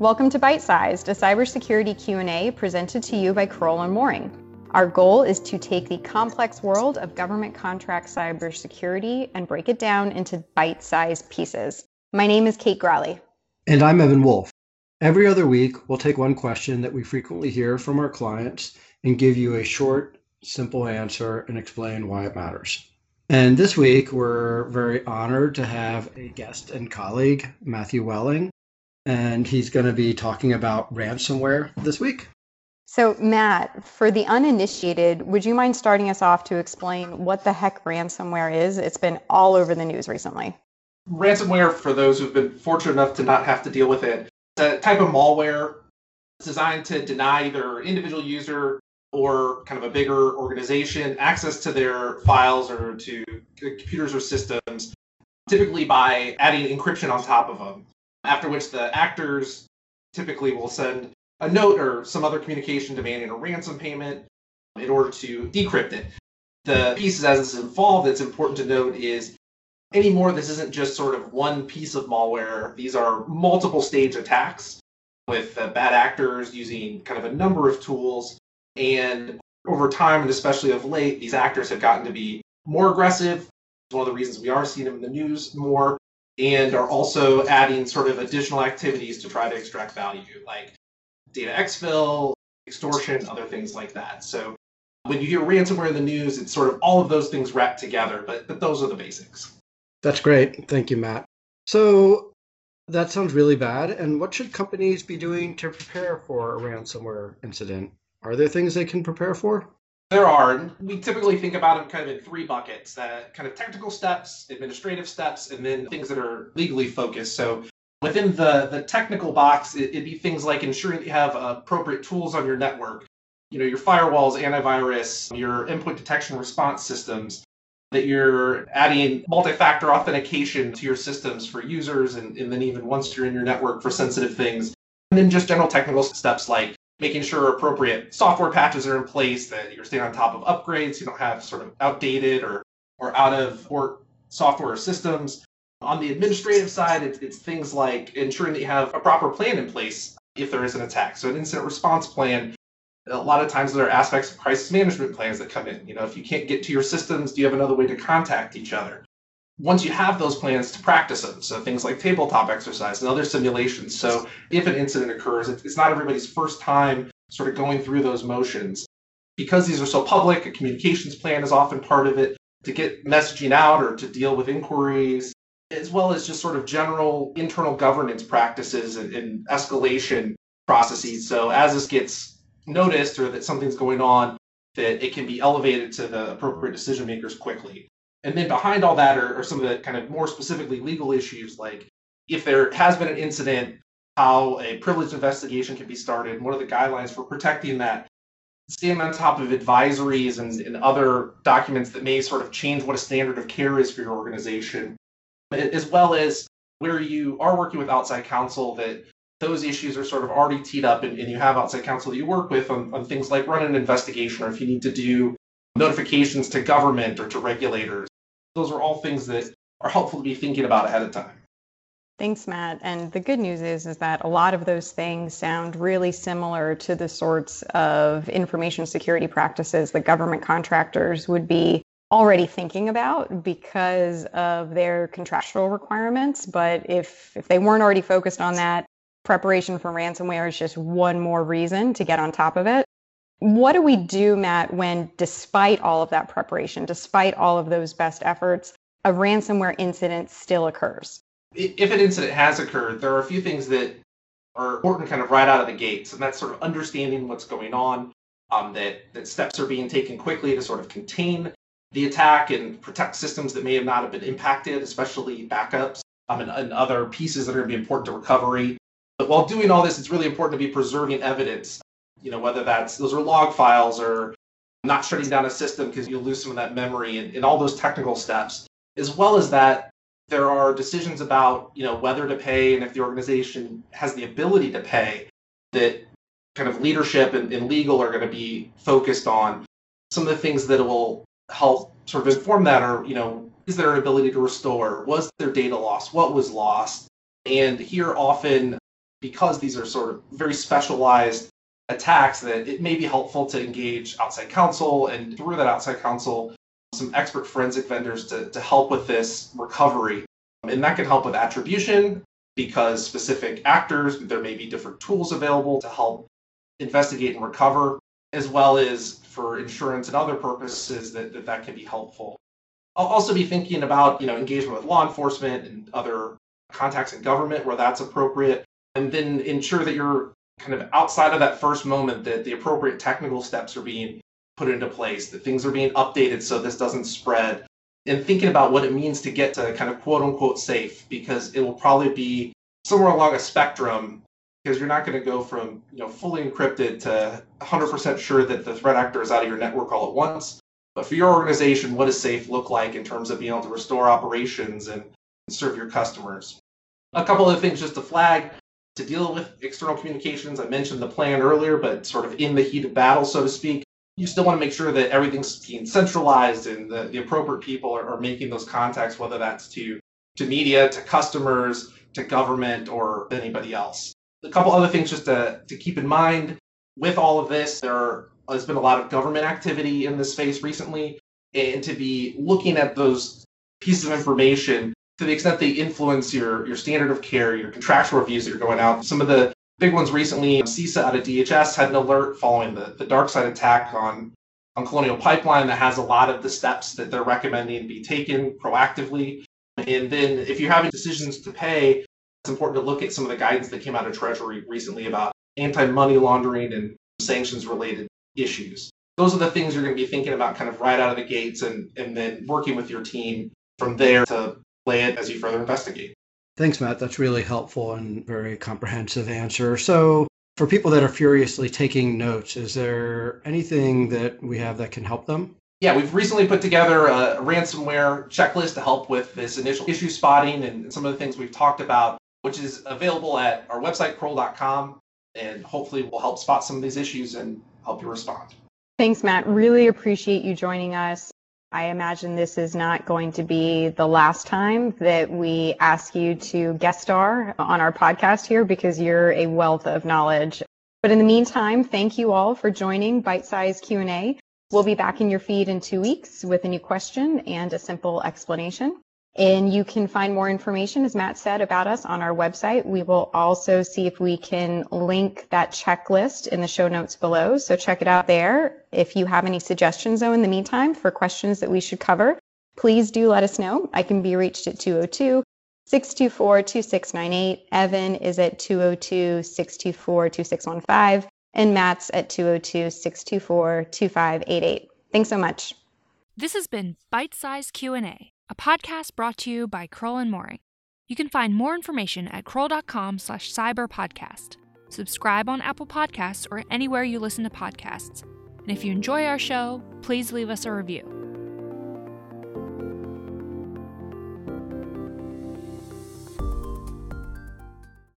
Welcome to Byte Sized, a cybersecurity Q&A presented to you by Crowell and Moring. Our goal is to take the complex world of government contract cybersecurity and break it down into bite-sized pieces. My name is Kate Growley. And I'm Evan Wolff. Every other week, we'll take one question that we frequently hear from our clients and give you a short, simple answer and explain why it matters. And this week, we're very honored to have a guest and colleague, Matthew Welling, and he's going to be talking about ransomware this week. So, Matt, for the uninitiated, would you mind starting us off to explain what the heck ransomware is? It's been all over the news recently. Ransomware, for those who've been fortunate enough to not have to deal with it, it's a type of malware designed to deny either individual user or kind of a bigger organization access to their files or to computers or systems, typically by adding encryption on top of them after which the actors typically will send a note or some other communication demanding a ransom payment in order to decrypt it. The pieces as it's involved that's important to note is anymore this isn't just sort of one piece of malware. These are multiple stage attacks with uh, bad actors using kind of a number of tools. And over time, and especially of late, these actors have gotten to be more aggressive. It's one of the reasons we are seeing them in the news more and are also adding sort of additional activities to try to extract value, like data exfil, extortion, other things like that. So when you hear ransomware in the news, it's sort of all of those things wrapped together, but, but those are the basics. That's great. Thank you, Matt. So that sounds really bad. And what should companies be doing to prepare for a ransomware incident? Are there things they can prepare for? There are. We typically think about them kind of in three buckets that kind of technical steps, administrative steps, and then things that are legally focused. So within the, the technical box, it, would be things like ensuring that you have appropriate tools on your network, you know, your firewalls, antivirus, your endpoint detection response systems, that you're adding multi-factor authentication to your systems for users, and, and then even once you're in your network for sensitive things. And then just general technical steps like making sure appropriate software patches are in place, that you're staying on top of upgrades, you don't have sort of outdated or, or out of port software systems. On the administrative side, it's, it's things like ensuring that you have a proper plan in place if there is an attack. So an incident response plan, a lot of times there are aspects of crisis management plans that come in. You know, if you can't get to your systems, do you have another way to contact each other? Once you have those plans to practice them, so things like tabletop exercise and other simulations. So if an incident occurs, it's not everybody's first time sort of going through those motions. Because these are so public, a communications plan is often part of it to get messaging out or to deal with inquiries, as well as just sort of general internal governance practices and, and escalation processes. So as this gets noticed or that something's going on, that it can be elevated to the appropriate decision makers quickly. And then behind all that are, are some of the kind of more specifically legal issues, like if there has been an incident, how a privileged investigation can be started, what are the guidelines for protecting that, staying on top of advisories and, and other documents that may sort of change what a standard of care is for your organization, as well as where you are working with outside counsel that those issues are sort of already teed up and, and you have outside counsel that you work with on, on things like running an investigation or if you need to do notifications to government or to regulators those are all things that are helpful to be thinking about ahead of time. Thanks, Matt. And the good news is, is that a lot of those things sound really similar to the sorts of information security practices that government contractors would be already thinking about because of their contractual requirements. But if, if they weren't already focused on that, preparation for ransomware is just one more reason to get on top of it. What do we do, Matt, when despite all of that preparation, despite all of those best efforts, a ransomware incident still occurs? If an incident has occurred, there are a few things that are important kind of right out of the gates, and that's sort of understanding what's going on, um, that, that steps are being taken quickly to sort of contain the attack and protect systems that may have not have been impacted, especially backups um, and, and other pieces that are going to be important to recovery. But while doing all this, it's really important to be preserving evidence you know, whether that's those are log files or not shutting down a system because you'll lose some of that memory and, and all those technical steps, as well as that there are decisions about you know whether to pay and if the organization has the ability to pay that kind of leadership and, and legal are going to be focused on. Some of the things that will help sort of inform that are you know is there an ability to restore? Was there data loss? What was lost? And here often because these are sort of very specialized attacks that it may be helpful to engage outside counsel and through that outside counsel some expert forensic vendors to, to help with this recovery. Um, and that can help with attribution because specific actors there may be different tools available to help investigate and recover as well as for insurance and other purposes that that, that can be helpful. I'll also be thinking about you know engagement with law enforcement and other contacts in government where that's appropriate and then ensure that you're kind of outside of that first moment that the appropriate technical steps are being put into place, that things are being updated so this doesn't spread, and thinking about what it means to get to kind of quote unquote safe, because it will probably be somewhere along a spectrum because you're not going to go from you know fully encrypted to 100% sure that the threat actor is out of your network all at once. But for your organization, what does safe look like in terms of being able to restore operations and serve your customers? A couple of things just to flag to deal with external communications. I mentioned the plan earlier, but sort of in the heat of battle, so to speak, you still want to make sure that everything's being centralized and the, the appropriate people are, are making those contacts, whether that's to, to media, to customers, to government, or anybody else. A couple other things just to, to keep in mind with all of this, there has been a lot of government activity in this space recently, and to be looking at those pieces of information to the extent they influence your, your standard of care, your contractual reviews that you're going out. Some of the big ones recently, CISA out of DHS had an alert following the, the DarkSide attack on, on Colonial Pipeline that has a lot of the steps that they're recommending be taken proactively. And then if you're having decisions to pay, it's important to look at some of the guidance that came out of Treasury recently about anti money laundering and sanctions related issues. Those are the things you're going to be thinking about kind of right out of the gates and, and then working with your team from there to play it as you further investigate. Thanks, Matt. That's really helpful and very comprehensive answer. So, for people that are furiously taking notes, is there anything that we have that can help them? Yeah, we've recently put together a ransomware checklist to help with this initial issue spotting and some of the things we've talked about, which is available at our website, crowell.com, and hopefully will help spot some of these issues and help you respond. Thanks, Matt. Really appreciate you joining us. I imagine this is not going to be the last time that we ask you to guest star on our podcast here because you're a wealth of knowledge. But in the meantime, thank you all for joining Byte Size Q&A. We'll be back in your feed in two weeks with a new question and a simple explanation. And you can find more information, as Matt said, about us on our website. We will also see if we can link that checklist in the show notes below. So check it out there. If you have any suggestions, though, in the meantime, for questions that we should cover, please do let us know. I can be reached at 202 624 2698. Evan is at 202 624 2615. And Matt's at 202 624 2588. Thanks so much. This has been Byte Size Q&A a podcast brought to you by Crowell and Moring. You can find more information at crowell.com slash cyberpodcast. Subscribe on Apple Podcasts or anywhere you listen to podcasts. And if you enjoy our show, please leave us a review.